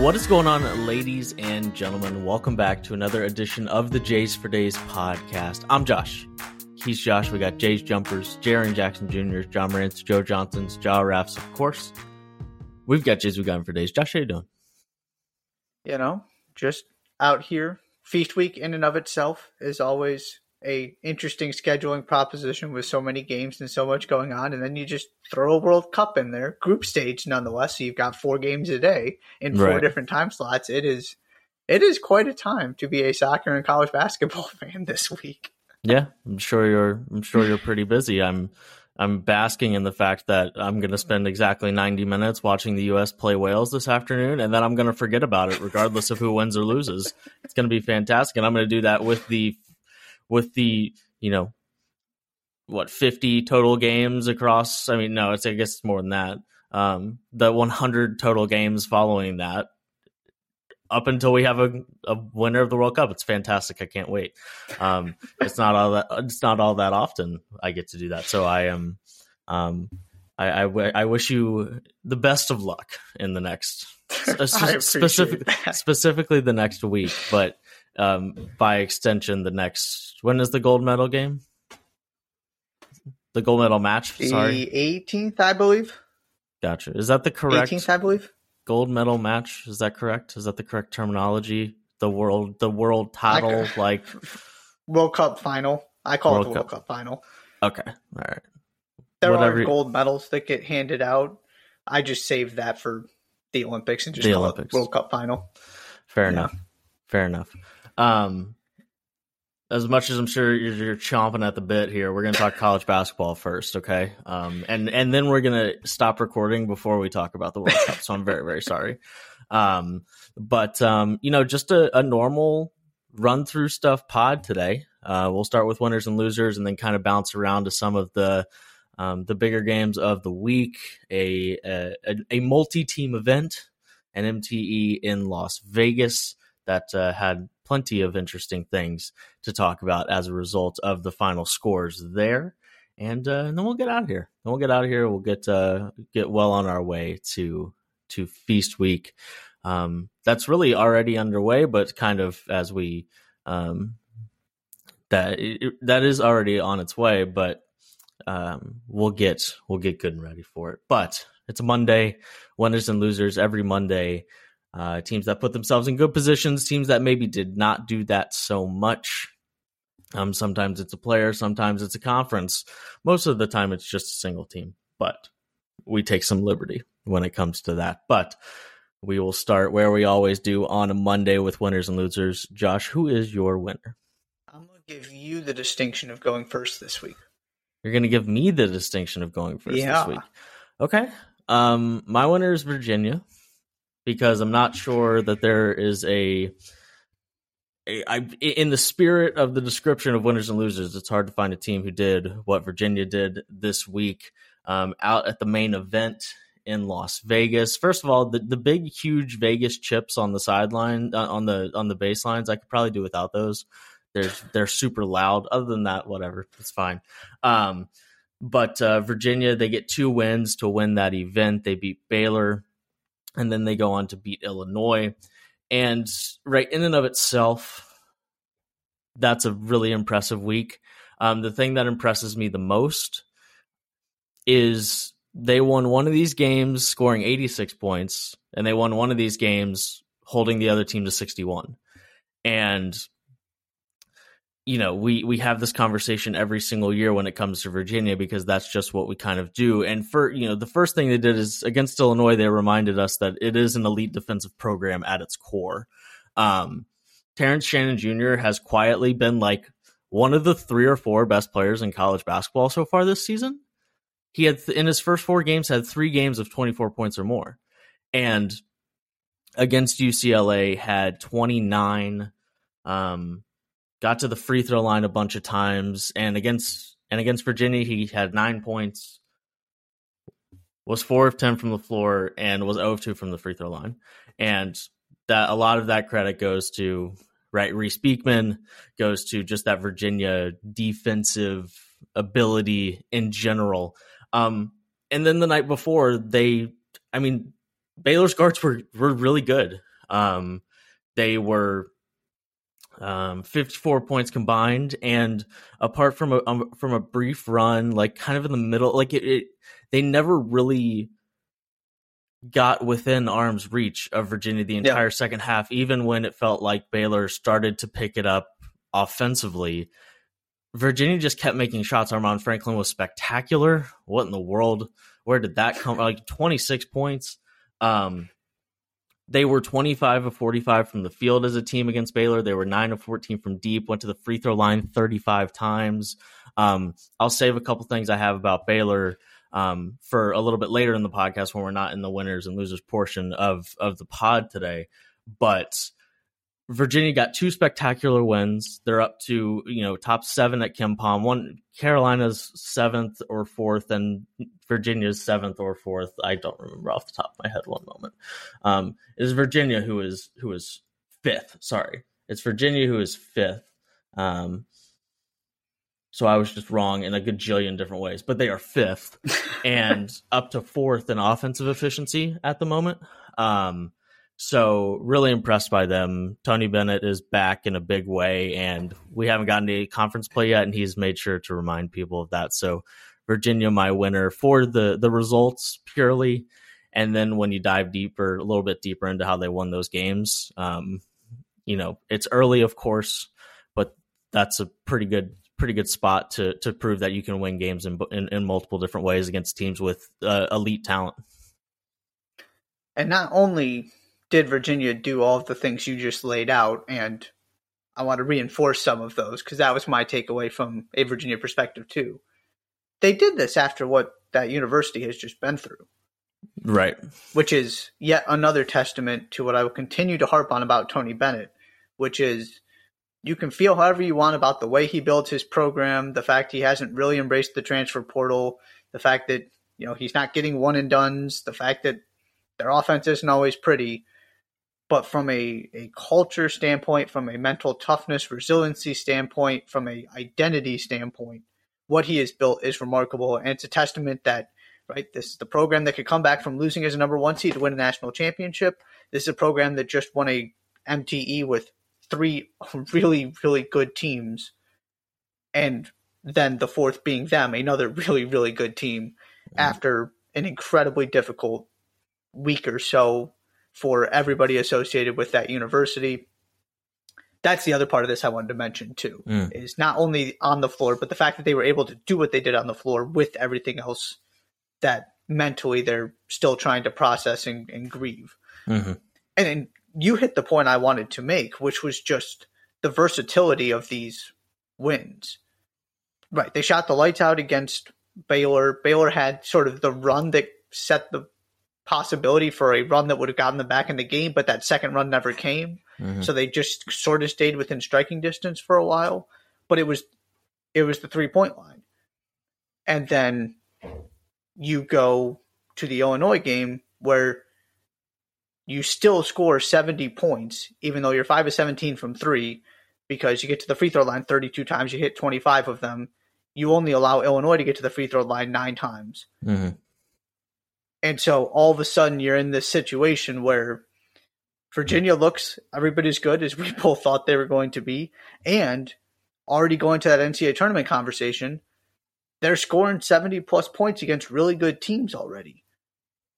What is going on, ladies and gentlemen? Welcome back to another edition of the Jays for Days podcast. I'm Josh. He's Josh. We got Jays Jumpers, Jaren Jackson Jr., John Morantz, Joe Johnson's, Jaw Raffs, of course. We've got Jays we got him for days. Josh, how you doing? You know, just out here. Feast week in and of itself is always a interesting scheduling proposition with so many games and so much going on, and then you just throw a World Cup in there, group stage nonetheless. So you've got four games a day in four right. different time slots. It is it is quite a time to be a soccer and college basketball fan this week. Yeah, I'm sure you're I'm sure you're pretty busy. I'm I'm basking in the fact that I'm going to spend exactly 90 minutes watching the U.S. play Wales this afternoon, and then I'm going to forget about it, regardless of who wins or loses. It's going to be fantastic, and I'm going to do that with the with the you know what 50 total games across? I mean no it's i guess it's more than that. Um the 100 total games following that up until we have a, a winner of the world cup it's fantastic. I can't wait. Um it's not all that it's not all that often i get to do that. So i am um I, I, w- I wish you the best of luck in the next specific, specifically the next week. But um, by extension, the next when is the gold medal game? The gold medal match. Sorry, the eighteenth, I believe. Gotcha. Is that the correct? Eighteenth, I believe. Gold medal match. Is that correct? Is that the correct terminology? The world, the world title, like World Cup final. I call world it the World Cup. Cup final. Okay, all right. There Whatever. are gold medals that get handed out. I just saved that for the Olympics and just the Olympics. World Cup final. Fair yeah. enough. Fair enough. Um, as much as I'm sure you're, you're, chomping at the bit here, we're going to talk college basketball first, okay? Um, and and then we're going to stop recording before we talk about the World Cup. So I'm very very sorry. Um, but um, you know, just a, a normal run through stuff pod today. Uh, we'll start with winners and losers, and then kind of bounce around to some of the um, the bigger games of the week. A a, a multi team event, an MTE in Las Vegas that uh, had plenty of interesting things to talk about as a result of the final scores there. And, uh, and then we'll get out of here. Then we'll get out of here. We'll get uh, get well on our way to to feast week. Um, that's really already underway, but kind of as we um, that that is already on its way. But um, we'll get we'll get good and ready for it. But it's a Monday, winners and losers every Monday. Uh, teams that put themselves in good positions, teams that maybe did not do that so much. Um, sometimes it's a player, sometimes it's a conference. Most of the time, it's just a single team, but we take some liberty when it comes to that. But we will start where we always do on a Monday with winners and losers. Josh, who is your winner? I'm going to give you the distinction of going first this week. You're going to give me the distinction of going first yeah. this week. Okay. Um, my winner is Virginia because I'm not sure that there is a, a I, in the spirit of the description of winners and losers, it's hard to find a team who did what Virginia did this week um, out at the main event in Las Vegas. First of all, the, the big, huge Vegas chips on the sideline uh, on the on the baselines, I could probably do without those. They're they're super loud. Other than that, whatever, it's fine. Um, but uh, Virginia, they get two wins to win that event. They beat Baylor and then they go on to beat Illinois. And right in and of itself, that's a really impressive week. Um, the thing that impresses me the most is they won one of these games scoring 86 points, and they won one of these games holding the other team to 61. And you know, we we have this conversation every single year when it comes to Virginia because that's just what we kind of do. And for you know, the first thing they did is against Illinois, they reminded us that it is an elite defensive program at its core. Um, Terrence Shannon Jr. has quietly been like one of the three or four best players in college basketball so far this season. He had in his first four games had three games of 24 points or more. And against UCLA had 29 um got to the free throw line a bunch of times, and against and against Virginia, he had nine points, was four of ten from the floor, and was zero of two from the free throw line. And that a lot of that credit goes to right Reece Beekman, goes to just that Virginia defensive ability in general. Um, and then the night before, they, I mean, Baylor's guards were were really good. Um, they were um, 54 points combined, and apart from a um, from a brief run, like kind of in the middle, like it, it they never really got within arm's reach of Virginia the entire yeah. second half, even when it felt like Baylor started to pick it up offensively. Virginia just kept making shots. Armaan Franklin was spectacular. What in the world? Where did that come? Like 26 points. Um, they were 25 of 45 from the field as a team against Baylor. They were 9 of 14 from deep, went to the free throw line 35 times. Um, I'll save a couple things I have about Baylor um, for a little bit later in the podcast when we're not in the winners and losers portion of, of the pod today. But Virginia got two spectacular wins. They're up to you know top seven at KenPom. One Carolina's seventh or fourth, and Virginia's seventh or fourth. I don't remember off the top of my head. One moment. Um, is Virginia who is who is fifth? Sorry, it's Virginia who is fifth. Um, so I was just wrong in a gajillion different ways, but they are fifth and up to fourth in offensive efficiency at the moment. Um, so really impressed by them. Tony Bennett is back in a big way, and we haven't gotten to conference play yet, and he's made sure to remind people of that. So Virginia, my winner for the the results purely, and then when you dive deeper, a little bit deeper into how they won those games, um, you know, it's early, of course, but that's a pretty good pretty good spot to to prove that you can win games in in, in multiple different ways against teams with uh, elite talent. And not only did Virginia do all of the things you just laid out? And I want to reinforce some of those because that was my takeaway from a Virginia perspective, too. They did this after what that university has just been through. Right. Which is yet another testament to what I will continue to harp on about Tony Bennett, which is you can feel however you want about the way he built his program, the fact he hasn't really embraced the transfer portal, the fact that, you know, he's not getting one and dones, the fact that their offense isn't always pretty. But from a, a culture standpoint, from a mental toughness, resiliency standpoint, from a identity standpoint, what he has built is remarkable. And it's a testament that, right, this is the program that could come back from losing as a number one seed to win a national championship. This is a program that just won a MTE with three really, really good teams. And then the fourth being them, another really, really good team mm-hmm. after an incredibly difficult week or so for everybody associated with that university. That's the other part of this I wanted to mention too. Mm. Is not only on the floor, but the fact that they were able to do what they did on the floor with everything else that mentally they're still trying to process and, and grieve. Mm-hmm. And, and you hit the point I wanted to make, which was just the versatility of these wins. Right. They shot the lights out against Baylor. Baylor had sort of the run that set the possibility for a run that would have gotten them back in the game, but that second run never came. Mm-hmm. So they just sort of stayed within striking distance for a while. But it was it was the three point line. And then you go to the Illinois game where you still score 70 points, even though you're 5 of 17 from three, because you get to the free throw line 32 times, you hit 25 of them. You only allow Illinois to get to the free throw line nine times. Mm-hmm. And so all of a sudden you're in this situation where Virginia looks everybody's good as we both thought they were going to be, and already going to that NCAA tournament conversation, they're scoring 70 plus points against really good teams already.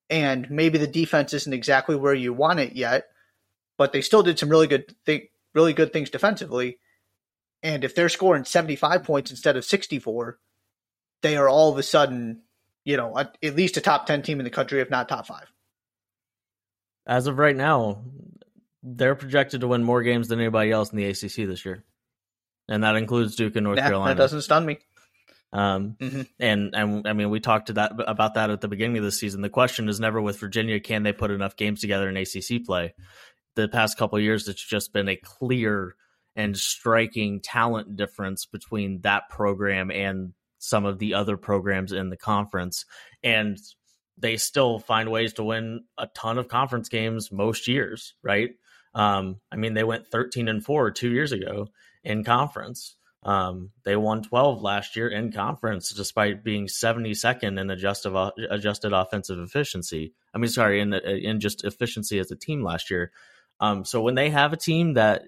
And maybe the defense isn't exactly where you want it yet, but they still did some really good th- really good things defensively. And if they're scoring 75 points instead of 64, they are all of a sudden you know, at least a top 10 team in the country, if not top five. As of right now, they're projected to win more games than anybody else in the ACC this year. And that includes Duke and North yeah, Carolina. That doesn't stun me. Um, mm-hmm. and, and I mean, we talked to that about that at the beginning of the season. The question is never with Virginia, can they put enough games together in ACC play? The past couple years, it's just been a clear and striking talent difference between that program and some of the other programs in the conference. And they still find ways to win a ton of conference games most years, right? Um, I mean, they went 13 and 4 two years ago in conference. Um, they won 12 last year in conference despite being 72nd in adjusted adjusted offensive efficiency. I mean, sorry, in in just efficiency as a team last year. Um, so when they have a team that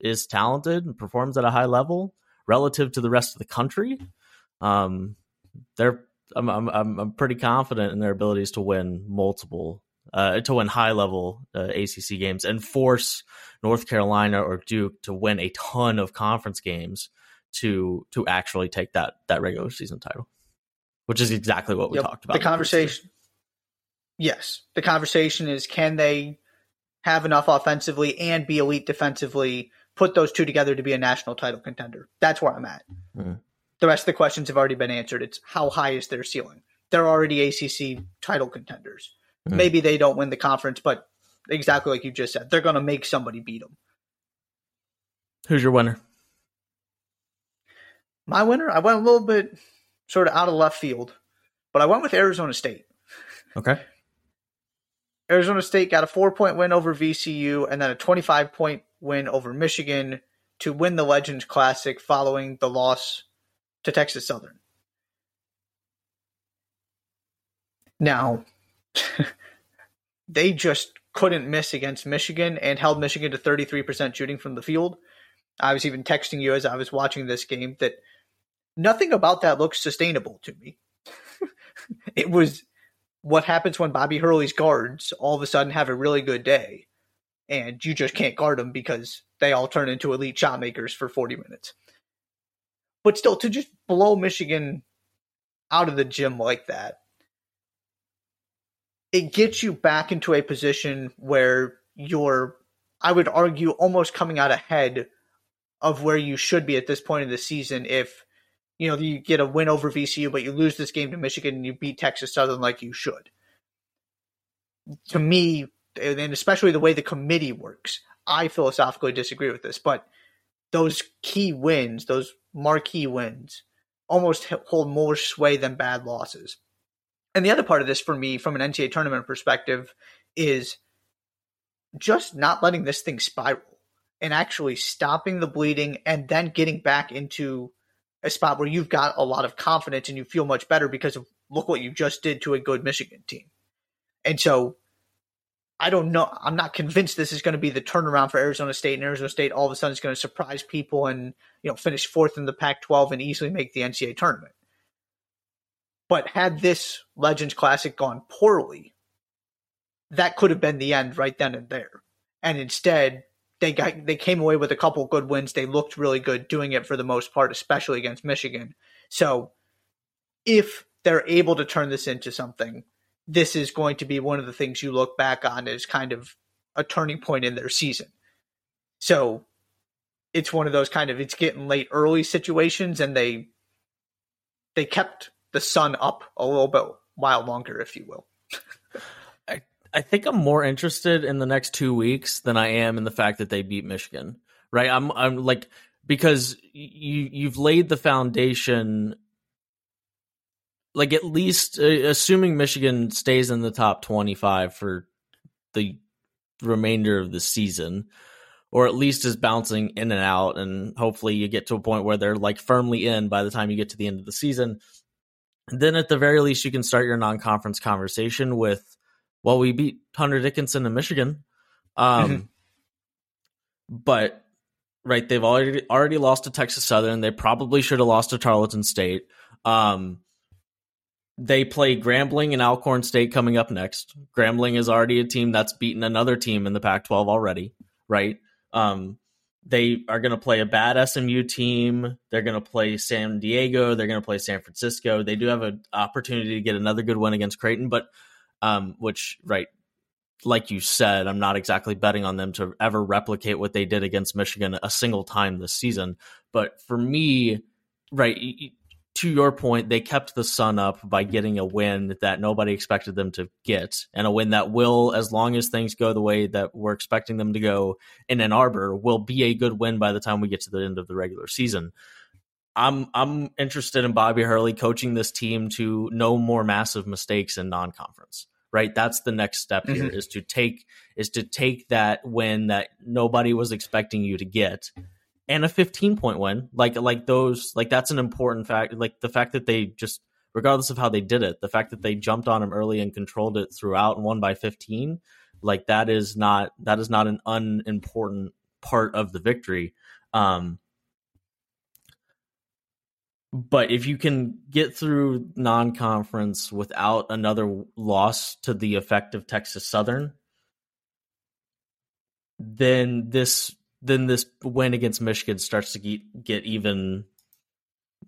is talented and performs at a high level relative to the rest of the country, um, they're I'm, I'm I'm pretty confident in their abilities to win multiple uh, to win high level uh, ACC games and force North Carolina or Duke to win a ton of conference games to to actually take that that regular season title, which is exactly what we yep. talked about. The conversation, yes, the conversation is can they have enough offensively and be elite defensively, put those two together to be a national title contender. That's where I'm at. Mm-hmm. The rest of the questions have already been answered. It's how high is their ceiling? They're already ACC title contenders. Mm-hmm. Maybe they don't win the conference, but exactly like you just said, they're going to make somebody beat them. Who's your winner? My winner, I went a little bit sort of out of left field, but I went with Arizona State. Okay. Arizona State got a four point win over VCU and then a 25 point win over Michigan to win the Legends Classic following the loss to Texas Southern. Now, they just couldn't miss against Michigan and held Michigan to 33% shooting from the field. I was even texting you as I was watching this game that nothing about that looks sustainable to me. it was what happens when Bobby Hurley's guards all of a sudden have a really good day and you just can't guard them because they all turn into elite shot makers for 40 minutes. But still, to just blow Michigan out of the gym like that, it gets you back into a position where you're, I would argue, almost coming out ahead of where you should be at this point in the season if you know you get a win over VCU, but you lose this game to Michigan and you beat Texas Southern like you should. To me, and especially the way the committee works, I philosophically disagree with this, but those key wins, those marquee wins, almost hold more sway than bad losses. And the other part of this for me, from an NCAA tournament perspective, is just not letting this thing spiral and actually stopping the bleeding and then getting back into a spot where you've got a lot of confidence and you feel much better because of look what you just did to a good Michigan team. And so I don't know. I'm not convinced this is going to be the turnaround for Arizona State, and Arizona State all of a sudden is going to surprise people and you know finish fourth in the Pac-12 and easily make the NCAA tournament. But had this Legends Classic gone poorly, that could have been the end right then and there. And instead, they got they came away with a couple good wins. They looked really good doing it for the most part, especially against Michigan. So, if they're able to turn this into something this is going to be one of the things you look back on as kind of a turning point in their season. So it's one of those kind of it's getting late early situations and they they kept the sun up a little bit while longer, if you will. I, I think I'm more interested in the next two weeks than I am in the fact that they beat Michigan. Right. I'm I'm like because you you've laid the foundation like at least uh, assuming Michigan stays in the top 25 for the remainder of the season or at least is bouncing in and out and hopefully you get to a point where they're like firmly in by the time you get to the end of the season then at the very least you can start your non-conference conversation with well we beat Hunter Dickinson in Michigan. Um mm-hmm. but right they've already already lost to Texas Southern. They probably should have lost to Tarleton State. Um they play Grambling and Alcorn State coming up next. Grambling is already a team that's beaten another team in the Pac 12 already, right? Um, they are going to play a bad SMU team. They're going to play San Diego. They're going to play San Francisco. They do have an opportunity to get another good win against Creighton, but um, which, right, like you said, I'm not exactly betting on them to ever replicate what they did against Michigan a single time this season. But for me, right, to your point, they kept the sun up by getting a win that nobody expected them to get, and a win that will, as long as things go the way that we're expecting them to go in Ann Arbor, will be a good win by the time we get to the end of the regular season. I'm I'm interested in Bobby Hurley coaching this team to no more massive mistakes in non-conference. Right, that's the next step here mm-hmm. is to take is to take that win that nobody was expecting you to get and a 15 point win. Like like those like that's an important fact. Like the fact that they just regardless of how they did it, the fact that they jumped on him early and controlled it throughout and won by 15, Like that is not that is not an unimportant part of the victory. Um, but if you can get through non-conference without another loss to the effective Texas Southern, then this then this win against Michigan starts to get, get even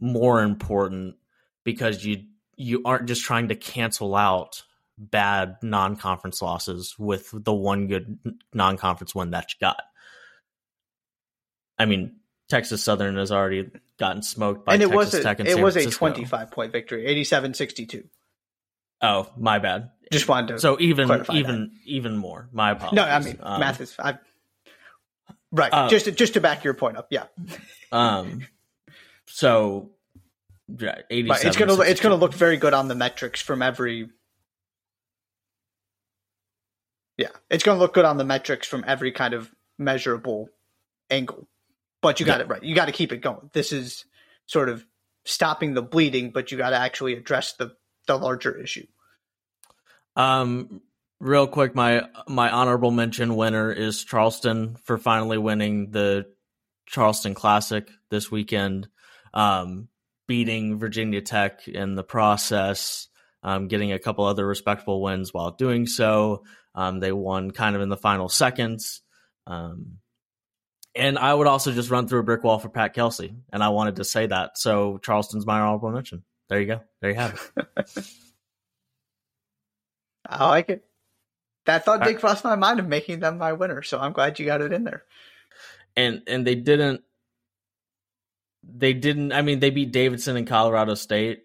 more important because you you aren't just trying to cancel out bad non-conference losses with the one good non-conference win that you got. I mean, Texas Southern has already gotten smoked by and it Texas was a, Tech and It San was Francisco. a 25 point victory, 87-62. Oh, my bad. Just wanted to So even even that. even more. My apologies. No, I mean um, math is I Right. Uh, just to, just to back your point up. Yeah. Um so yeah, 87 right. It's going to it's going to look very good on the metrics from every Yeah, it's going to look good on the metrics from every kind of measurable angle. But you got yeah. it right. You got to keep it going. This is sort of stopping the bleeding, but you got to actually address the the larger issue. Um, real quick, my my honorable mention winner is Charleston for finally winning the Charleston Classic this weekend, um, beating Virginia Tech in the process, um, getting a couple other respectable wins while doing so. Um, they won kind of in the final seconds. Um, and I would also just run through a brick wall for Pat Kelsey, and I wanted to say that. So Charleston's my honorable mention. There you go. There you have it. I like it. That thought did cross my mind of making them my winner, so I'm glad you got it in there. And and they didn't. They didn't. I mean, they beat Davidson in Colorado State,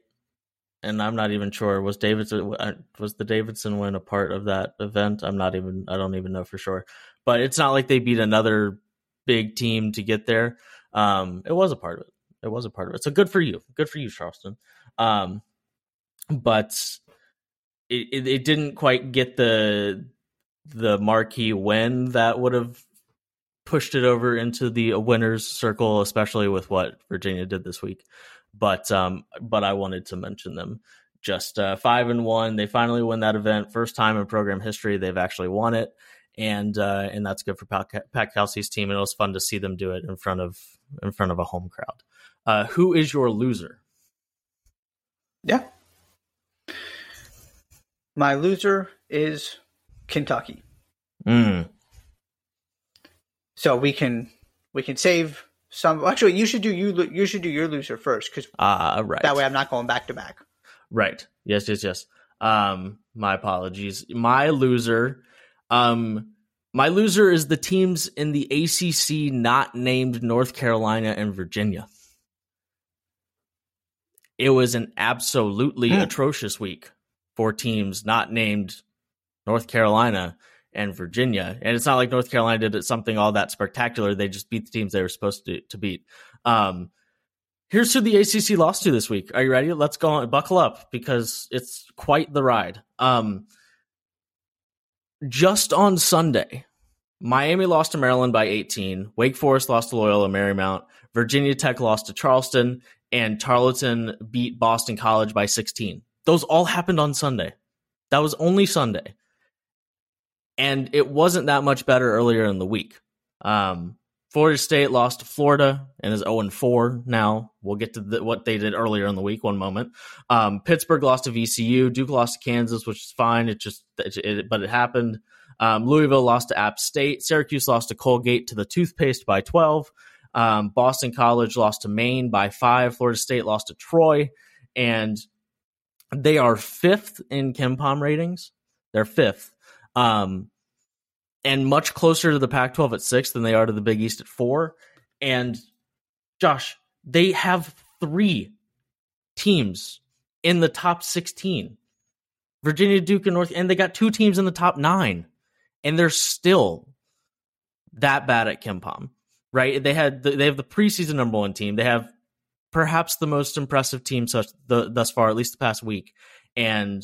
and I'm not even sure was Davidson uh, was the Davidson win a part of that event. I'm not even. I don't even know for sure. But it's not like they beat another big team to get there. Um, it was a part of it. It was a part of it. So good for you. Good for you, Charleston. Um, but it, it, it didn't quite get the the marquee win that would have pushed it over into the winners circle, especially with what Virginia did this week. But um, but I wanted to mention them. Just uh, five and one. They finally win that event. First time in program history they've actually won it and uh, and that's good for Pat, Pat Kelsey's team. And it was fun to see them do it in front of in front of a home crowd. Uh, who is your loser? Yeah, my loser is Kentucky. Mm. So we can we can save some. Actually, you should do you you should do your loser first because uh, right. that way I'm not going back to back. Right. Yes. Yes. Yes. Um, my apologies. My loser um, my loser is the teams in the ACC not named North Carolina and Virginia. It was an absolutely mm. atrocious week for teams not named North Carolina and Virginia. And it's not like North Carolina did something all that spectacular. They just beat the teams they were supposed to, to beat. Um, here's who the ACC lost to this week. Are you ready? Let's go on, buckle up because it's quite the ride. Um, just on Sunday, Miami lost to Maryland by 18. Wake Forest lost to Loyola Marymount. Virginia Tech lost to Charleston. And Tarleton beat Boston College by 16. Those all happened on Sunday. That was only Sunday. And it wasn't that much better earlier in the week. Um, Florida State lost to Florida and is 0 4 now. We'll get to the, what they did earlier in the week one moment. Um, Pittsburgh lost to VCU. Duke lost to Kansas, which is fine. It just, it, it, but it happened. Um, Louisville lost to App State. Syracuse lost to Colgate to the toothpaste by 12. Um, Boston College lost to Maine by five. Florida State lost to Troy. And they are fifth in KenPom ratings. They're fifth. Um, and much closer to the Pac 12 at six than they are to the Big East at four. And Josh, they have three teams in the top 16 Virginia, Duke, and North, and they got two teams in the top nine, and they're still that bad at KenPom, right? They had the, they have the preseason number one team. They have perhaps the most impressive team such the, thus far, at least the past week, and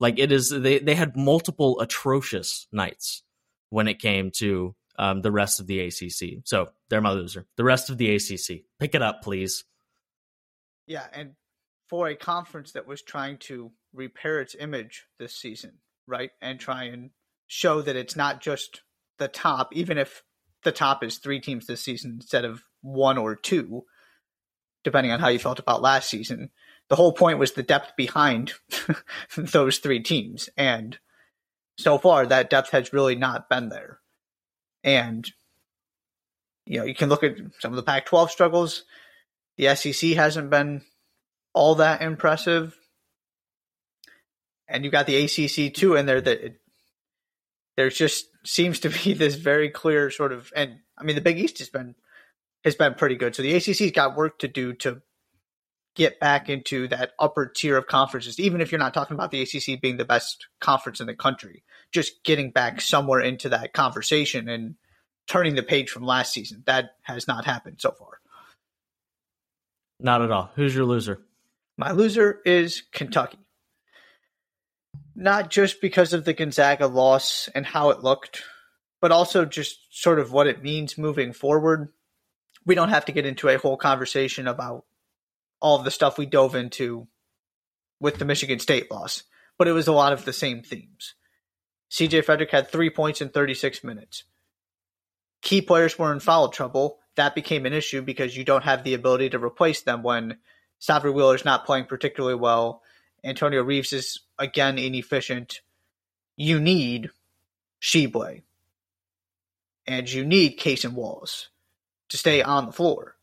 like it is they they had multiple atrocious nights when it came to um, the rest of the ACC. So they're my loser. The rest of the ACC, pick it up, please. Yeah, and for a conference that was trying to repair its image this season, right, and try and show that it's not just the top, even if the top is three teams this season instead of one or two, depending on how you felt about last season. The whole point was the depth behind those three teams. And so far, that depth has really not been there. And, you know, you can look at some of the Pac 12 struggles. The SEC hasn't been all that impressive. And you've got the ACC too in there that there just seems to be this very clear sort of, and I mean, the Big East has been has been pretty good. So the ACC's got work to do to get back into that upper tier of conferences, even if you're not talking about the ACC being the best conference in the country, just getting back somewhere into that conversation and turning the page from last season. That has not happened so far. Not at all. Who's your loser? My loser is Kentucky. Not just because of the Gonzaga loss and how it looked, but also just sort of what it means moving forward we don't have to get into a whole conversation about all of the stuff we dove into with the Michigan State loss, but it was a lot of the same themes. CJ Frederick had three points in 36 minutes. Key players were in foul trouble. That became an issue because you don't have the ability to replace them when Sahvir Wheeler's not playing particularly well. Antonio Reeves is again inefficient. You need Tshiebwe. And you need Cason Wallace to stay on the floor.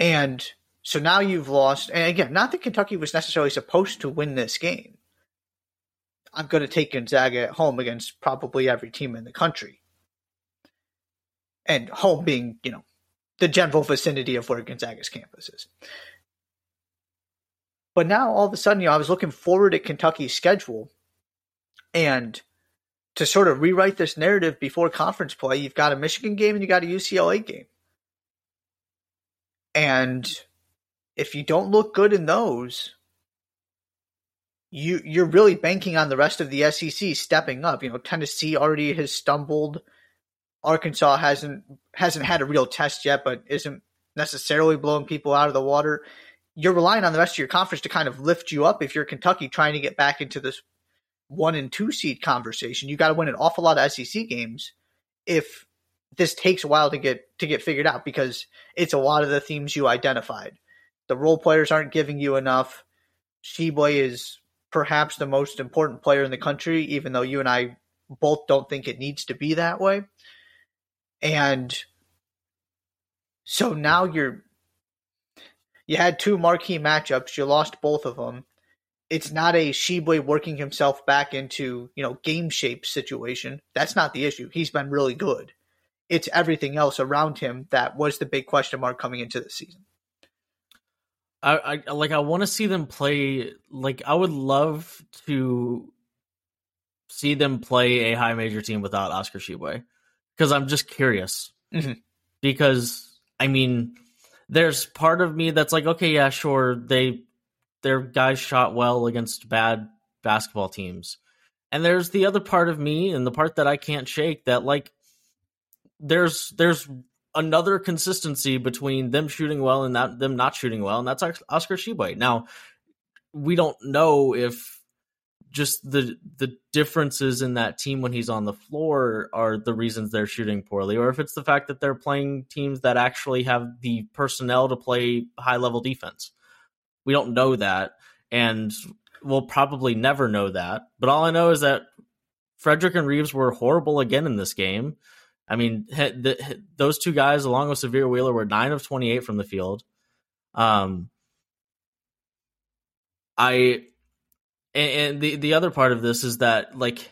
And so now you've lost. And again, not that Kentucky was necessarily supposed to win this game. I'm going to take Gonzaga at home against probably every team in the country. And home being, you know, the general vicinity of where Gonzaga's campus is. But now all of a sudden, you know, I was looking forward at Kentucky's schedule and to sort of rewrite this narrative before conference play, you've got a Michigan game and you got a UCLA game. And if you don't look good in those, you you're really banking on the rest of the SEC stepping up. You know, Tennessee already has stumbled. Arkansas hasn't hasn't had a real test yet, but isn't necessarily blowing people out of the water. You're relying on the rest of your conference to kind of lift you up if you're Kentucky trying to get back into this one and two seed conversation. You got to win an awful lot of SEC games if this takes a while to get to get figured out because it's a lot of the themes you identified. The role players aren't giving you enough. Tshiebwe is perhaps the most important player in the country, even though you and I both don't think it needs to be that way. And so now you're you had two marquee matchups, you lost both of them it's not a Tshiebwe working himself back into, you know, game shape situation. That's not the issue. He's been really good. It's everything else around him that was the big question mark coming into the season. I, I like I want to see them play like I would love to see them play a high major team without Oscar Tshiebwe because I'm just curious. Mm-hmm. Because I mean, there's part of me that's like, okay, yeah, sure, they their guys shot well against bad basketball teams. And there's the other part of me and the part that I can't shake that like there's there's another consistency between them shooting well and that them not shooting well, and that's Oscar Tshiebwe. Now, we don't know if just the the differences in that team when he's on the floor are the reasons they're shooting poorly, or if it's the fact that they're playing teams that actually have the personnel to play high level defense. We don't know that, and we'll probably never know that. But all I know is that Frederick and Reeves were horrible again in this game. I mean, the, those two guys, along with Sahvir Wheeler, were nine of twenty-eight from the field. Um, I and the the other part of this is that like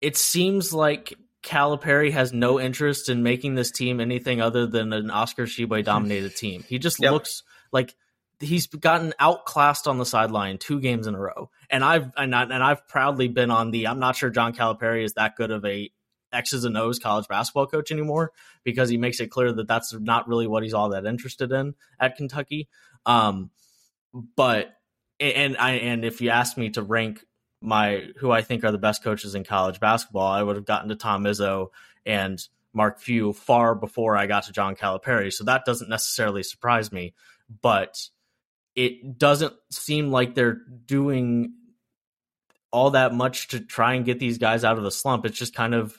it seems like Calipari has no interest in making this team anything other than an Oscar Tshiebwe dominated team. He just yep. looks like he's gotten outclassed on the sideline two games in a row. And I've and, I, and I've proudly been on the I'm not sure John Calipari is that good of a X's and O's college basketball coach anymore because he makes it clear that that's not really what he's all that interested in at Kentucky. Um, but and I and if you asked me to rank my who I think are the best coaches in college basketball, I would have gotten to Tom Izzo and Mark Few far before I got to John Calipari. So that doesn't necessarily surprise me. But it doesn't seem like they're doing all that much to try and get these guys out of the slump. It's just kind of,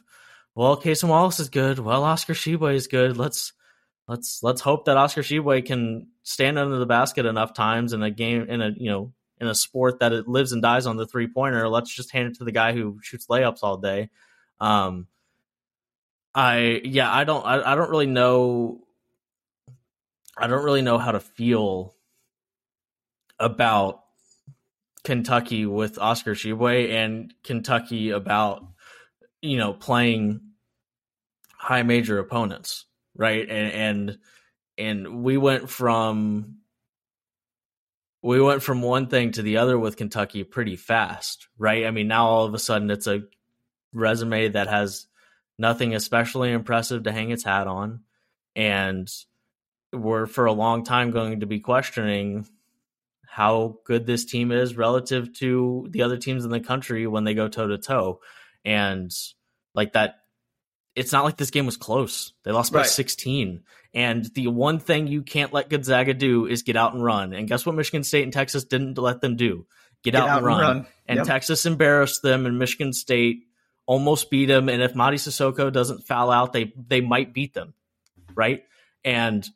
well, Cason Wallace is good. Well, Oscar Tshiebwe is good. Let's let's let's hope that Oscar Tshiebwe can stand under the basket enough times in a game in a you know in a sport that it lives and dies on the three pointer. Let's just hand it to the guy who shoots layups all day. Um, I yeah, I don't I, I don't really know I don't really know how to feel about Kentucky with Oscar Tshiebwe and Kentucky about you know playing high major opponents, right? And and and we went from we went from one thing to the other with Kentucky pretty fast, right? I mean, now all of a sudden it's a resume that has nothing especially impressive to hang its hat on and we're for a long time going to be questioning how good this team is relative to the other teams in the country when they go toe to toe. And like that, it's not like this game was close. They lost by right. 16. And the one thing you can't let Gonzaga do is get out and run. And guess what Michigan State and Texas didn't let them do? Get, get out, out, and run. And, run. and yep. Texas embarrassed them, and Michigan State almost beat them. And if Mady Sissoko doesn't foul out, they they might beat them, right? And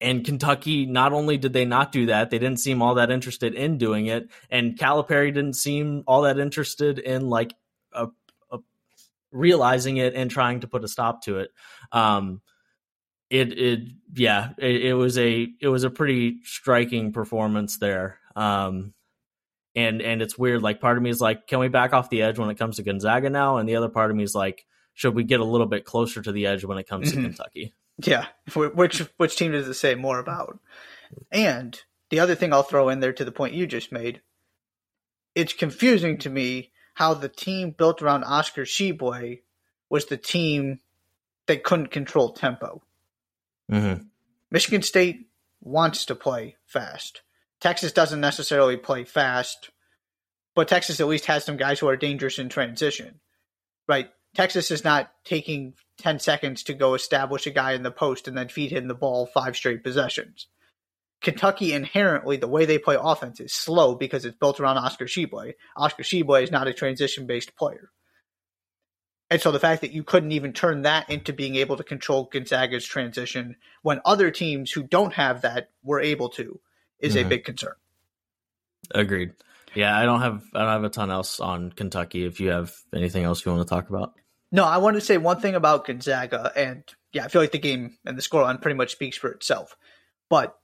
and Kentucky, not only did they not do that, they didn't seem all that interested in doing it. And Calipari didn't seem all that interested in like a realizing it and trying to put a stop to it. Um, it, it, yeah, it, it, was a, it was a pretty striking performance there. Um, and, and it's weird. Like part of me is like, can we back off the edge when it comes to Gonzaga now? And the other part of me is like, should we get a little bit closer to the edge when it comes mm-hmm. to Kentucky? Yeah, which which team does it say more about? And the other thing I'll throw in there to the point you just made, it's confusing to me how the team built around Oscar Tshiebwe was the team that couldn't control tempo. Mm-hmm. Michigan State wants to play fast. Texas doesn't necessarily play fast, but Texas at least has some guys who are dangerous in transition. Right? Texas is not taking 10 seconds to go establish a guy in the post and then feed him the ball five straight possessions. Kentucky inherently, the way they play offense is slow because it's built around Oscar Tshiebwe. Oscar Tshiebwe is not a transition based player. And so the fact that you couldn't even turn that into being able to control Gonzaga's transition when other teams who don't have that were able to is mm-hmm. a big concern. Agreed. Yeah, I don't have I don't have a ton else on Kentucky. If you have anything else you want to talk about. No, I want to say one thing about Gonzaga, and yeah, I feel like the game and the scoreline pretty much speaks for itself. But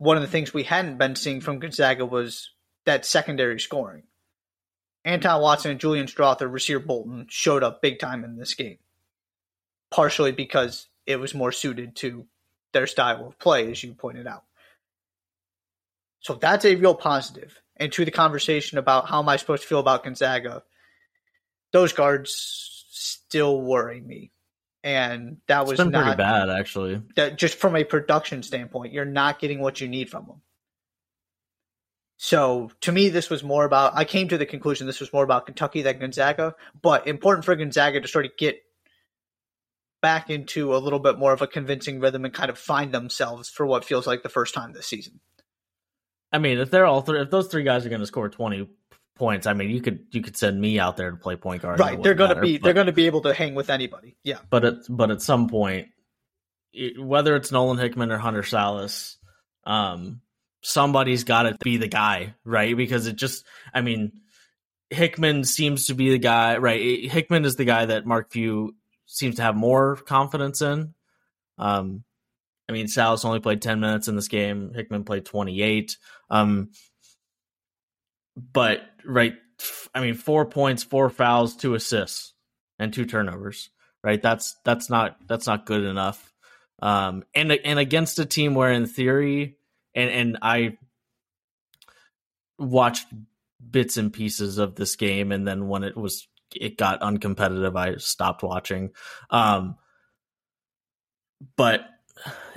one of the things we hadn't been seeing from Gonzaga was that secondary scoring. Anton Watson and Julian Strawther, Rasir Bolton showed up big time in this game, partially because it was more suited to their style of play, as you pointed out. So that's a real positive. And to the conversation about how am I supposed to feel about Gonzaga, those guards still worry me. And that was not pretty bad, actually. That just from a production standpoint, you're not getting what you need from them. So to me, this was more about. I came to the conclusion this was more about Kentucky than Gonzaga, but important for Gonzaga to sort of get back into a little bit more of a convincing rhythm and kind of find themselves for what feels like the first time this season. I mean, if they're all three, if those three guys are going to score twenty points. I mean, you could you could send me out there to play point guard. Right, they're going to be but, they're going to be able to hang with anybody. Yeah, but at but at some point, it, whether it's Nolan Hickman or Hunter Sallis, um, somebody's got to be the guy, right? Because it just, I mean, Hickman seems to be the guy, right? Hickman is the guy that Mark Few seems to have more confidence in. Um, I mean, Sallis only played 10 minutes in this game. Hickman played 28. Um, but right, I mean, four points, four fouls, two assists, and two turnovers. Right, that's that's not that's not good enough. Um, and and against a team where, in theory, and and I watched bits and pieces of this game, and then when it was it got uncompetitive, I stopped watching. Um, but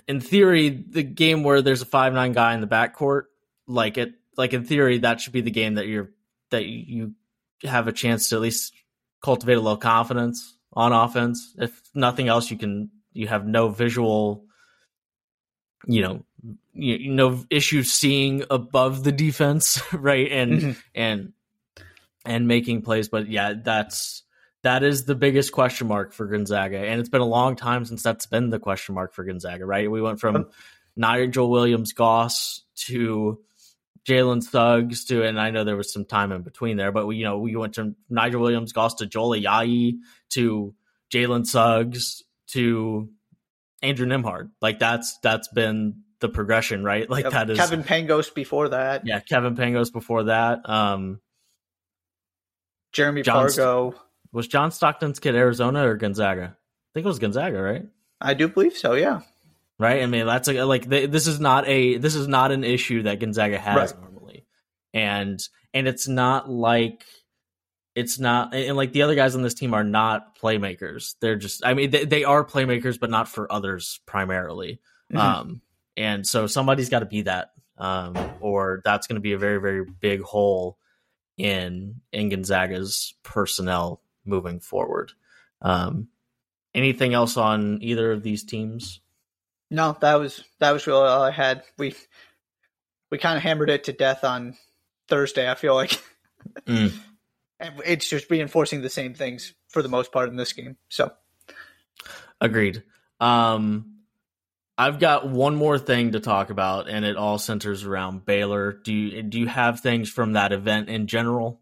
in theory, the game where there's a five nine guy in the backcourt, like it like in theory that should be the game that you're that you have a chance to at least cultivate a little confidence on offense. If nothing else, you can you have no visual, you know, you, no issue seeing above the defense, right? And mm-hmm. and and making plays. But yeah, that's that is the biggest question mark for Gonzaga, and it's been a long time since that's been the question mark for Gonzaga. Right? We went from Nigel Williams Goss to Jalen Suggs to, and I know there was some time in between there, but we, you know, we went from Nigel Williams Goss to Joel Ayayi to Jalen Suggs to Andrew Nembhard. Like that's that's been the progression, right? Like that is Kevin Pangos before that. Yeah, Kevin Pangos before that. Um Jeremy John Pargo. St- was John Stockton's kid Arizona or Gonzaga? I think it was Gonzaga, right? I do believe so, yeah. Right? I mean, that's a, like this is not a this is not an issue that Gonzaga has right. normally. And and it's not like it's not and like the other guys on this team are not playmakers. They're just I mean they, they are playmakers but not for others primarily. Mm-hmm. Um and so somebody's got to be that, um, or that's going to be a very, very big hole in in Gonzaga's personnel moving forward. Um, anything else on either of these teams? No, that was that was really all I had. We we kind of hammered it to death on Thursday. I feel like mm. it's just reinforcing the same things for the most part in this game. So, agreed. Um, I've got one more thing to talk about, and it all centers around Baylor. Do you do you have things from that event in general?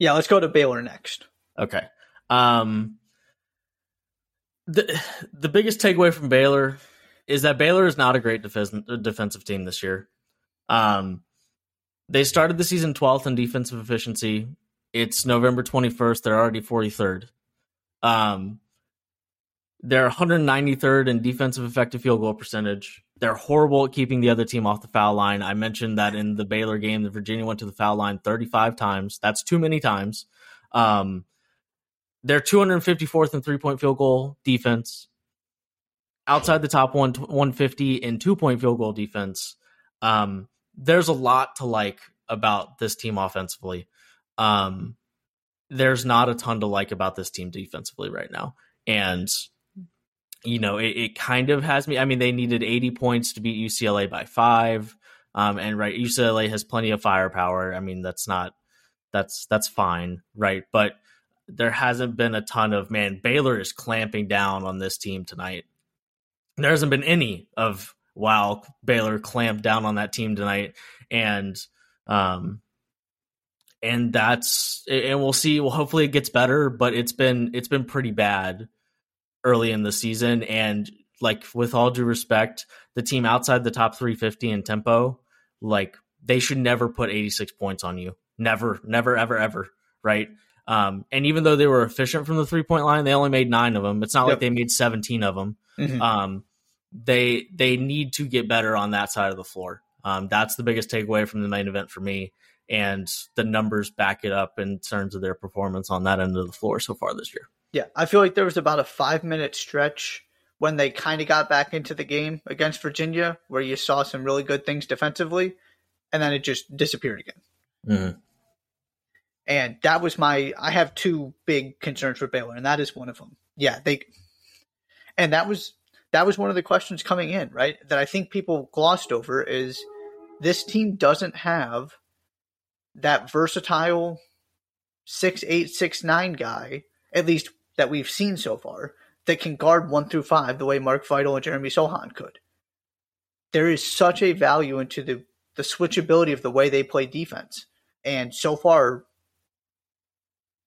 Yeah, let's go to Baylor next. Okay. Um, the the biggest takeaway from Baylor is that Baylor is not a great defensive team this year. Um, they started the season 12th in defensive efficiency. It's November 21st. They're already 43rd. Um, they're 193rd in defensive effective field goal percentage. They're horrible at keeping the other team off the foul line. I mentioned that in the Baylor game, the Virginia went to the foul line 35 times. That's too many times. Um, they're 254th in three point field goal defense, outside the top one 150 in two point field goal defense. Um, there's a lot to like about this team offensively. Um, there's not a ton to like about this team defensively right now. And you know, it, it, kind of has me. I mean, they needed 80 points to beat UCLA by five. Um, and right, UCLA has plenty of firepower. I mean, that's not that's that's fine, right? But there hasn't been a ton of man. Baylor is clamping down on this team tonight. There hasn't been any of wow, Baylor clamped down on that team tonight, and um, and that's and we'll see. Well, hopefully it gets better, but it's been it's been pretty bad early in the season. And like with all due respect, the team outside the top 350 in tempo, like they should never put 86 points on you. Never, never, ever, ever. Right. Um, and even though they were efficient from the three point line, they only made nine of them. It's not yep. like they made 17 of them. Mm-hmm. Um, they they need to get better on that side of the floor. Um, that's the biggest takeaway from the main event for me, and the numbers back it up in terms of their performance on that end of the floor so far this year. Yeah, I feel like there was about a five minute stretch when they kind of got back into the game against Virginia where you saw some really good things defensively, and then it just disappeared again. Mm-hmm. And that was my. I have two big concerns for Baylor, and that is one of them. Yeah, they, and that was that was one of the questions coming in, right? That I think people glossed over is this team doesn't have that versatile six eight six nine guy, at least that we've seen so far that can guard one through five the way Mark Vital and Jeremy Sochan could. There is such a value into the, the switchability of the way they play defense. And so far,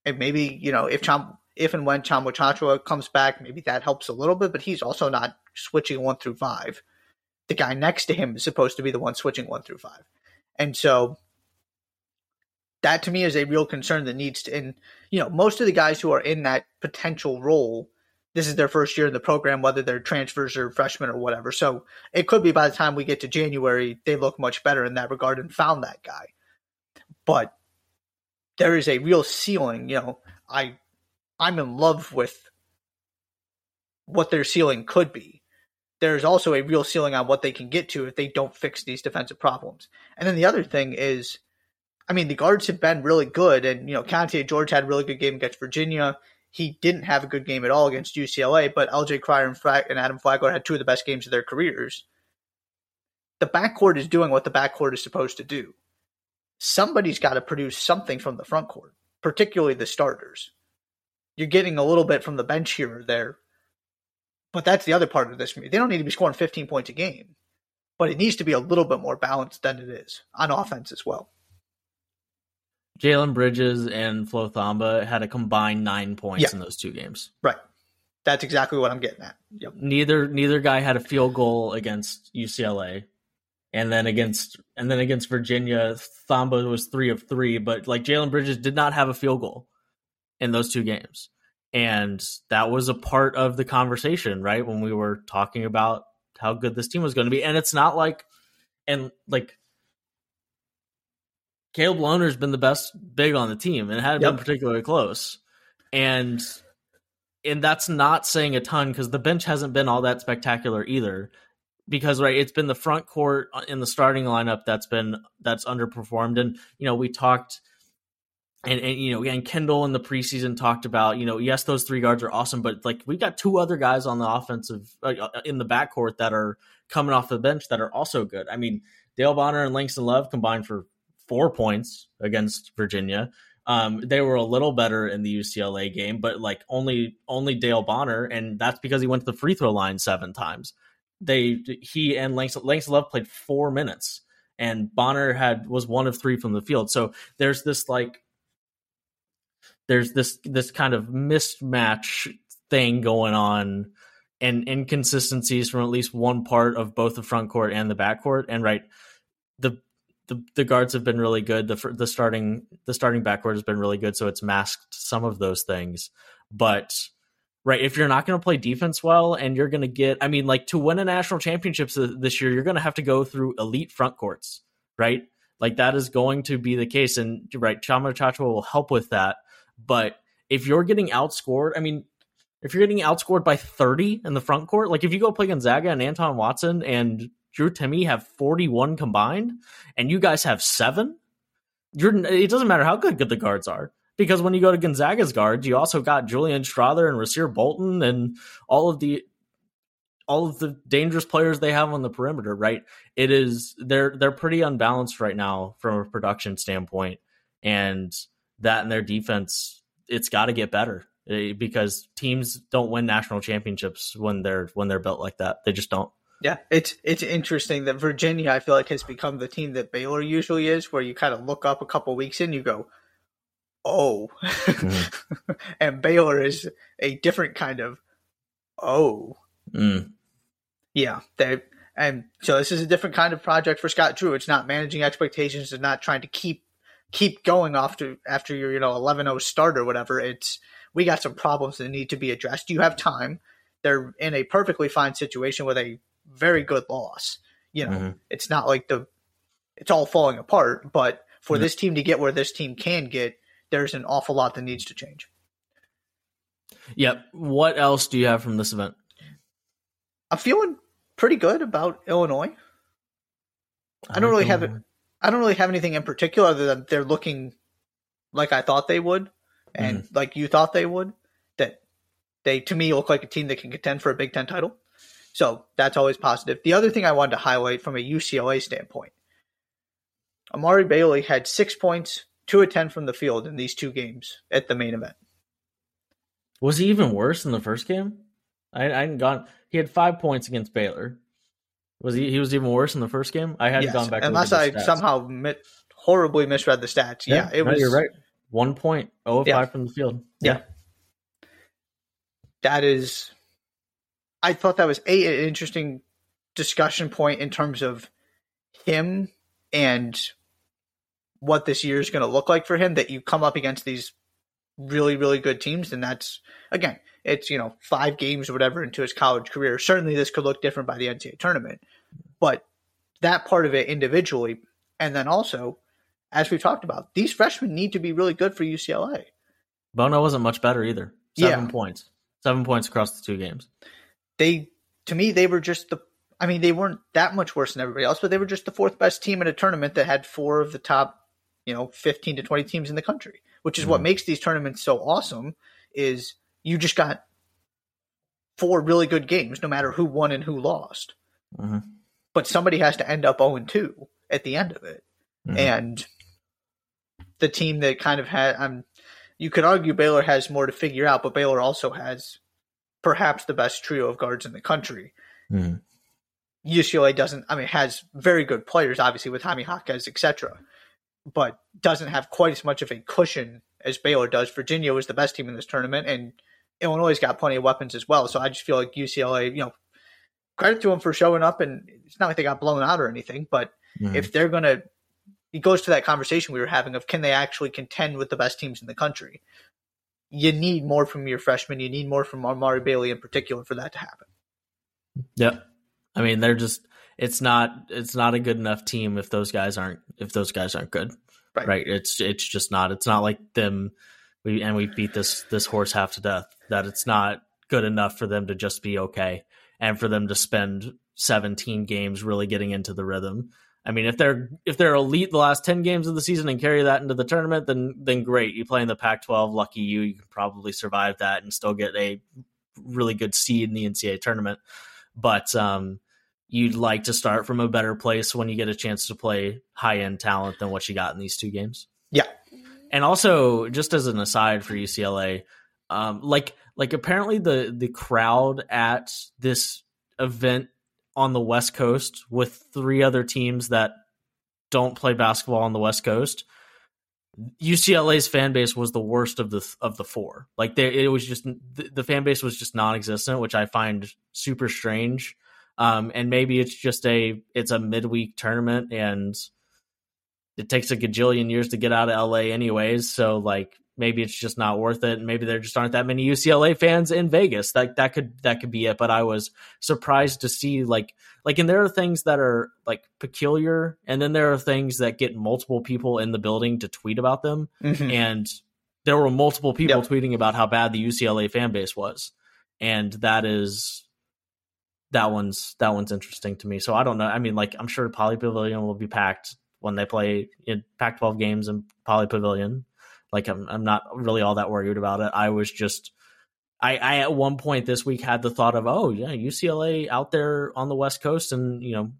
and maybe, you know, if Cham, if and when Tchamwa Tchatchoua comes back, maybe that helps a little bit, but he's also not switching one through five. The guy next to him is supposed to be the one switching one through five. And so that to me is a real concern that needs to and you know most of the guys who are in that potential role this is their first year in the program whether they're transfers or freshmen or whatever so it could be by the time we get to january they look much better in that regard and found that guy but there is a real ceiling you know i i'm in love with what their ceiling could be there's also a real ceiling on what they can get to if they don't fix these defensive problems and then the other thing is I mean, the guards have been really good, and you know, Keyonte George had a really good game against Virginia. He didn't have a good game at all against UCLA, but LJ Cryer and, Fra- and Adam Flagler had two of the best games of their careers. The backcourt is doing what the backcourt is supposed to do. Somebody's got to produce something from the front court. particularly the starters. You're getting a little bit from the bench here or there. But that's the other part of this for me. They don't need to be scoring 15 points a game, but it needs to be a little bit more balanced than it is on offense as well. Jalen Bridges and Flo Thamba had a combined nine points yeah. in those two games. Right. That's exactly what I'm getting at. Yep. Neither neither guy had a field goal against UCLA. And then against and then against Virginia, Thamba was three of three, but like Jalen Bridges did not have a field goal in those two games. And that was a part of the conversation, right? When we were talking about how good this team was going to be. And it's not like and like Caleb Lohner's been the best big on the team and hadn't yep. been particularly close. And and that's not saying a ton because the bench hasn't been all that spectacular either. Because right, it's been the front court in the starting lineup that's been that's underperformed. And you know, we talked and, and you know, and Kendall in the preseason talked about, you know, yes, those three guards are awesome, but like we've got two other guys on the offensive uh, uh in the backcourt that are coming off the bench that are also good. I mean, Dale Bonner and Langston Love combined for four points against Virginia. Um, they were a little better in the UCLA game, but like only only Dale Bonner, and that's because he went to the free throw line seven times. They he and Langston, Langston Love played four minutes, and Bonner had was one of three from the field. So there's this like there's this this kind of mismatch thing going on and inconsistencies from at least one part of both the front court and the back court. And right, the the, the guards have been really good. The the starting the starting backcourt has been really good, so it's masked some of those things. But right, if you're not going to play defense well, and you're going to get, I mean, like to win a national championships this year, you're going to have to go through elite front courts, right? Like that is going to be the case, and right, Tchamwa Tchatchoua will help with that. But if you're getting outscored, I mean, if you're getting outscored by 30 in the front court, like if you go play Gonzaga and Anton Watson and Drew Timme have 41 combined and you guys have seven, you're it doesn't matter how good, good the guards are. Because when you go to Gonzaga's guards, you also got Julian Strawther and Rasir Bolton and all of the all of the dangerous players they have on the perimeter, right? It is they're they're pretty unbalanced right now from a production standpoint. And that and their defense, it's got to get better eh, because teams don't win national championships when they're when they're built like that. They just don't. Yeah, it's it's interesting that Virginia, I feel like, has become the team that Baylor usually is, where you kind of look up a couple weeks in, you go, "Oh," mm. and Baylor is a different kind of "oh." Mm. Yeah, they and so this is a different kind of project for Scott Drew. It's not managing expectations. It's not trying to keep keep going after after your you know 11-0 start or whatever. It's we got some problems that need to be addressed. You have time. They're in a perfectly fine situation with a very good loss. You know, mm-hmm. it's not like the it's all falling apart, but for mm-hmm. this team to get where this team can get, there's an awful lot that needs to change. Yep. What else do you have from this event? I'm feeling pretty good about Illinois. I don't really have it. I don't really have anything in particular other than they're looking like I thought they would, and mm. like you thought they would. That they to me look like a team that can contend for a Big Ten title. So that's always positive. The other thing I wanted to highlight from a UCLA standpoint Amari Bailey had six points, two of 10 from the field in these two games at the main event. Was he even worse in the first game? I, I hadn't gone. He had five points against Baylor. Was he? He was even worse in the first game. I hadn't yes, gone back. Unless I somehow mi- horribly misread the stats. Yeah, yeah it no, was. You're right. One point, oh yeah. five from the field. Yeah. yeah. that is I thought that was a, an interesting discussion point in terms of him and what this year is going to look like for him. That you come up against these really, really good teams, and that's again, it's you know five games or whatever into his college career. Certainly, this could look different by the NCAA tournament, but that part of it individually, and then also, as we've talked about, these freshmen need to be really good for UCLA. Bona wasn't much better either. Seven yeah. points, seven points across the two games they to me they were just the I mean they weren't that much worse than everybody else, but they were just the fourth best team in a tournament that had four of the top, you know, 15 to 20 teams in the country, which is mm-hmm. what makes these tournaments so awesome is you just got four really good games no matter who won and who lost. Mm-hmm. But somebody has to end up 0 2 at the end of it. Mm-hmm. And the team that kind of had I'm you could argue Baylor has more to figure out, but Baylor also has perhaps the best trio of guards in the country. Mm. UCLA doesn't. I mean, has very good players, obviously with Jaime Jaquez, etc., but doesn't have quite as much of a cushion as Baylor does. Virginia was the best team in this tournament, and Illinois has got plenty of weapons as well. So I just feel like UCLA, you know, credit to them for showing up, and it's not like they got blown out or anything. But mm-hmm. if they're gonna, it goes to that conversation we were having of can they actually contend with the best teams in the country? You need more from your freshmen. You need more from Amari Bailey in particular for that to happen. Yeah, I mean they're just it's not it's not a good enough team if those guys aren't if those guys aren't good. Right. right. It's it's just not. It's not like them. We and we beat this this horse half to death. That it's not good enough for them to just be okay, and for them to spend 17 games really getting into the rhythm. I mean, if they're if they're elite the last 10 games of the season and carry that into the tournament, then then great. You play in the Pac-12, lucky you. You can probably survive that and still get a really good seed in the NCAA tournament. But um, you'd like to start from a better place when you get a chance to play high end talent than what you got in these two games. Yeah. And also, just as an aside for UCLA, um, like like apparently the the crowd at this event on the West Coast with three other teams that don't play basketball on the West Coast. UCLA's fan base was the worst of the of the four. Like it was just the, the fan base was just non-existent, which I find super strange. Um, and maybe it's just a it's a midweek tournament and it takes a gajillion years to get out of LA anyways. So like maybe it's just not worth it. And Maybe there just aren't that many UCLA fans in Vegas. That that could that could be it. But I was surprised to see like like and there are things that are like peculiar, and then there are things that get multiple people in the building to tweet about them. Mm-hmm. And there were multiple people yep. tweeting about how bad the UCLA fan base was. And that is that one's that one's interesting to me. So I don't know. I mean, like I'm sure Pauley Pavilion will be packed when they play in Pac-12 games in Pauley Pavilion. Like I'm I'm not really all that worried about it. I was just I, I at one point this week had the thought of oh yeah UCLA out there on the West Coast and you know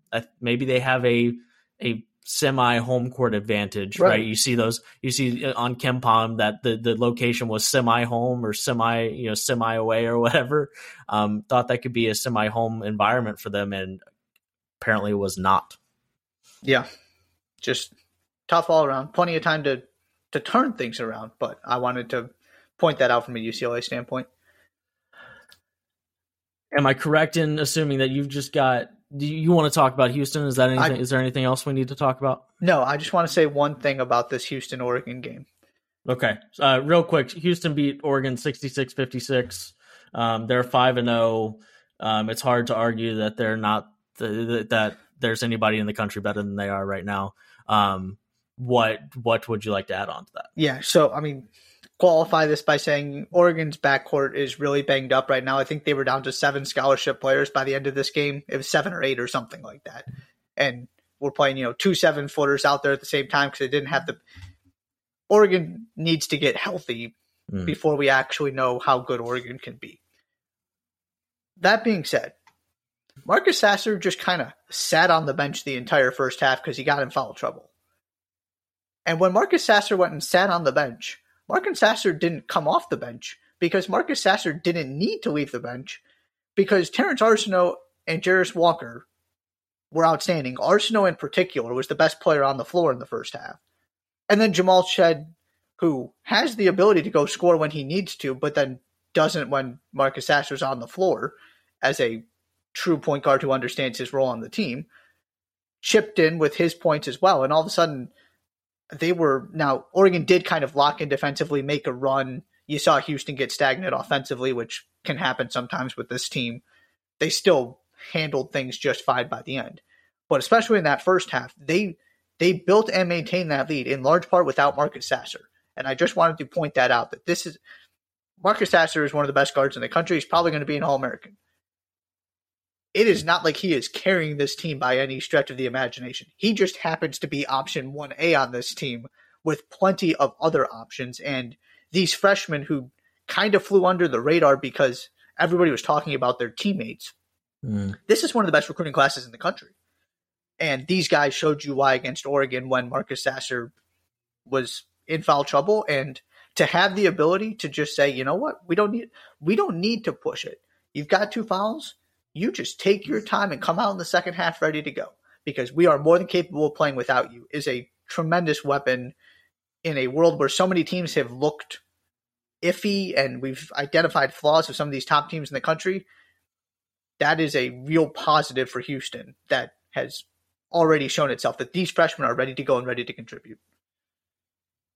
maybe they have a a semi home court advantage, right. right. You see those, you see uh, on KenPom that the, the location was semi home or semi, you know, semi away or whatever. Um, thought that could be a semi home environment for them, and apparently was not. Yeah, just tough all around. Plenty of time to to turn things around, but I wanted to point that out from a UCLA standpoint. Am I correct in assuming that you've just got do you want to talk about Houston? Is that anything? I, is there anything else we need to talk about? No, I just want to say one thing about this Houston Oregon game. Okay, uh, real quick. Houston beat Oregon 66-56. Um, they're five and zero. Oh. Um, it's hard to argue that they're not the, that there's anybody in the country better than they are right now. Um, what what would you like to add on to that? Yeah, so I mean, qualify this by saying Oregon's backcourt is really banged up right now. I think they were down to seven scholarship players by the end of this game. It was seven or eight or something like that. And we're playing, you know, two seven footers out there at the same time because they didn't have the. Oregon needs to get healthy mm. before we actually know how good Oregon can be. That being said, Marcus Sasser just kind of sat on the bench the entire first half because he got in foul trouble. And when Marcus Sasser went and sat on the bench, Marcus Sasser didn't come off the bench because Marcus Sasser didn't need to leave the bench because Terrance Arceneaux and Jarace Walker were outstanding. Arceneaux in particular was the best player on the floor in the first half. And then Jamal Shead, who has the ability to go score when he needs to, but then doesn't when Marcus Sasser's on the floor as a true point guard who understands his role on the team, chipped in with his points as well. And all of a sudden, they were now Oregon did kind of lock in defensively, make a run. You saw Houston get stagnant offensively, which can happen sometimes with this team. They still handled things just fine by the end. But especially in that first half, they they built and maintained that lead in large part without Marcus Sasser. And I just wanted to point that out that this is Marcus Sasser is one of the best guards in the country. He's probably going to be an All American it is not like he is carrying this team by any stretch of the imagination. He just happens to be option 1A on this team with plenty of other options. And these freshmen who kind of flew under the radar because everybody was talking about their teammates. Mm. This is one of the best recruiting classes in the country. And these guys showed you why against Oregon when Marcus Sasser was in foul trouble. And to have the ability to just say, you know what, we don't need we don't need to push it. You've got two fouls. You just take your time and come out in the second half ready to go because we are more than capable of playing without you. Is a tremendous weapon in a world where so many teams have looked iffy and we've identified flaws of some of these top teams in the country. That is a real positive for Houston that has already shown itself that these freshmen are ready to go and ready to contribute.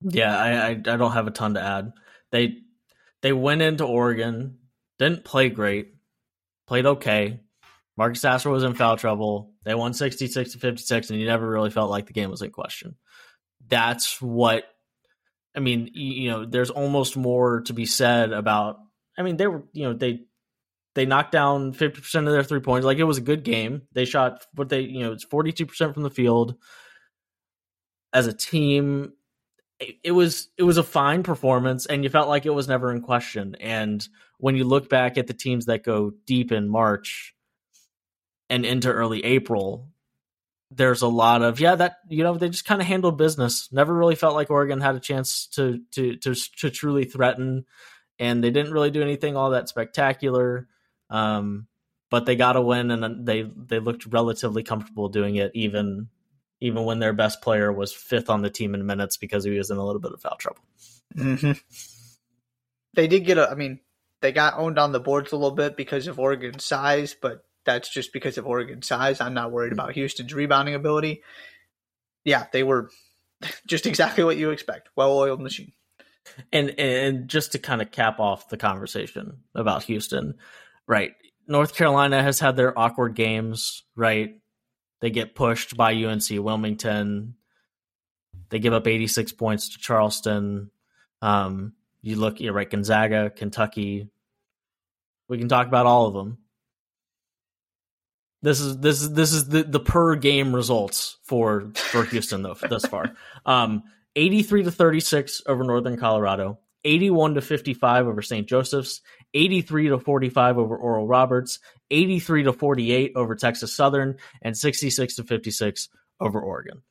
Yeah, I, I, I don't have a ton to add. They they went into Oregon, didn't play great, played okay. Marcus Sasser was in foul trouble. They won 66 to 56, and you never really felt like the game was in question. That's what I mean, you know, there's almost more to be said about I mean, they were, you know, they they knocked down 50% of their three points. Like it was a good game. They shot what they, you know, it's 42% from the field. As a team, it was it was a fine performance and you felt like it was never in question. And when you look back at the teams that go deep in march and into early april there's a lot of yeah that you know they just kind of handled business. Never really felt like oregon had a chance to to to, to truly threaten and they didn't really do anything all that spectacular. Um, but they got a win and they they looked relatively comfortable doing it even even when their best player was fifth on the team in minutes because he was in a little bit of foul trouble. Mm-hmm. They did get a, I mean, they got owned on the boards a little bit because of Oregon's size, but that's just because of Oregon's size. I'm not worried about Houston's rebounding ability. Yeah, they were just exactly what you expect. Well-oiled machine. And and just to kind of cap off the conversation about Houston, right? North Carolina has had their awkward games, right? They get pushed by UNC Wilmington. They give up 86 points to Charleston. Um, you look, you're right, Gonzaga, Kentucky. We can talk about all of them. This is this is this is the, the per game results for for Houston though thus far. Um, 83 to 36 over Northern Colorado, 81 to 55 over St. Joseph's, 83 to 45 over Oral Roberts, 83 to 48 over Texas Southern, and 66 to 56 over Oregon.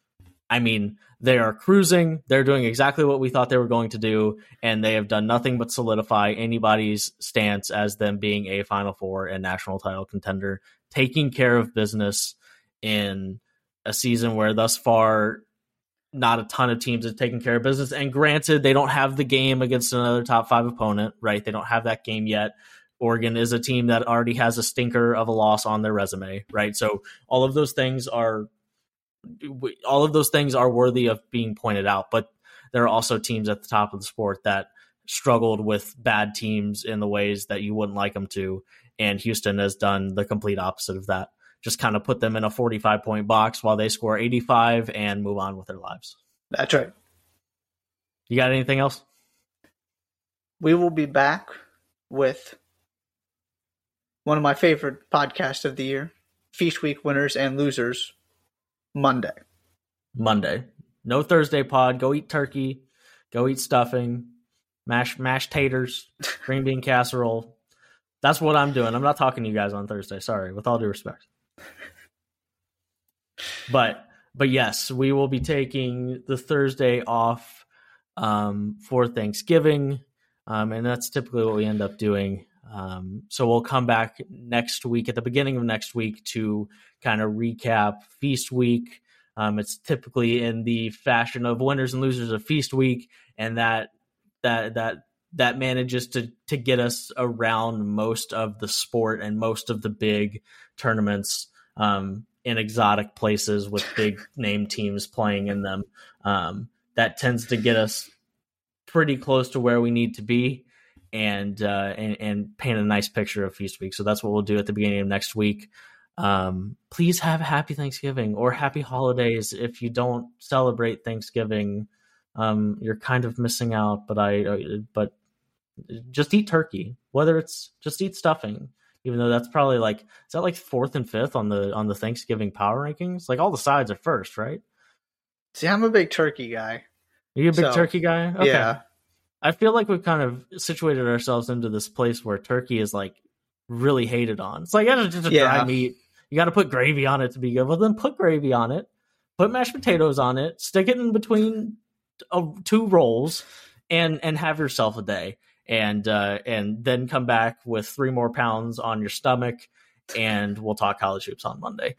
I mean, they are cruising. They're doing exactly what we thought they were going to do, and they have done nothing but solidify anybody's stance as them being a Final Four and national title contender, taking care of business in a season where thus far not a ton of teams have taken care of business. And granted, they don't have the game against another top five opponent, right? They don't have that game yet. Oregon is a team that already has a stinker of a loss on their resume, right? So all of those things are all of those things are worthy of being pointed out, but there are also teams at the top of the sport that struggled with bad teams in the ways that you wouldn't like them to, and Houston has done the complete opposite of that just kind of put them in a 45 point box while they score 85 and move on with their lives. That's right. You got anything else? We will be back with one of my favorite podcasts of the year, Feast Week winners and losers, Monday. Monday. No Thursday pod. Go eat turkey. Go eat stuffing. Mash mashed taters. green bean casserole. That's what I'm doing. I'm not talking to you guys on Thursday. Sorry, with all due respect but but yes, we will be taking the Thursday off um, for Thanksgiving, um, and that's typically what we end up doing. Um, so we'll come back next week at the beginning of next week to kind of recap Feast Week. Um, it's typically in the fashion of winners and losers of Feast Week, and that that that that manages to to get us around most of the sport and most of the big tournaments um, in exotic places with big name teams playing in them. Um, that tends to get us pretty close to where we need to be and, uh, and, and paint a nice picture of Feast Week. So that's what we'll do at the beginning of next week. Um, please have a happy Thanksgiving or happy holidays. If you don't celebrate Thanksgiving, um, you're kind of missing out. But I, uh, but just eat turkey, whether it's just eat stuffing even though that's probably like is that like fourth and fifth on the on the Thanksgiving power rankings? Like all the sides are first, right? See, I'm a big turkey guy. Are you a big so, turkey guy? Okay. Yeah. I feel like we've kind of situated ourselves into this place where turkey is like really hated on. It's like it's just a yeah. dry meat. You got to put gravy on it to be good. Well, then put gravy on it. Put mashed potatoes on it. Stick it in between uh, two rolls and and have yourself a day and uh, and then come back with three more pounds on your stomach and we'll talk college hoops on Monday.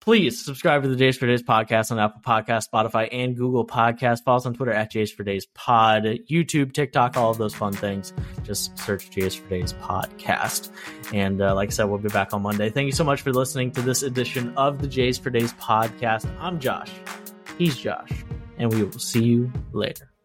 Please subscribe to the Jays for Days podcast on Apple Podcast, Spotify, and Google Podcast. Follow us on Twitter at Jays for Days Pod, YouTube, TikTok, all of those fun things. Just search Jays for Days podcast. And uh, like I said, we'll be back on Monday. Thank you so much for listening to this edition of the Jays for Days podcast. I'm Josh. He's Josh. And we will see you later.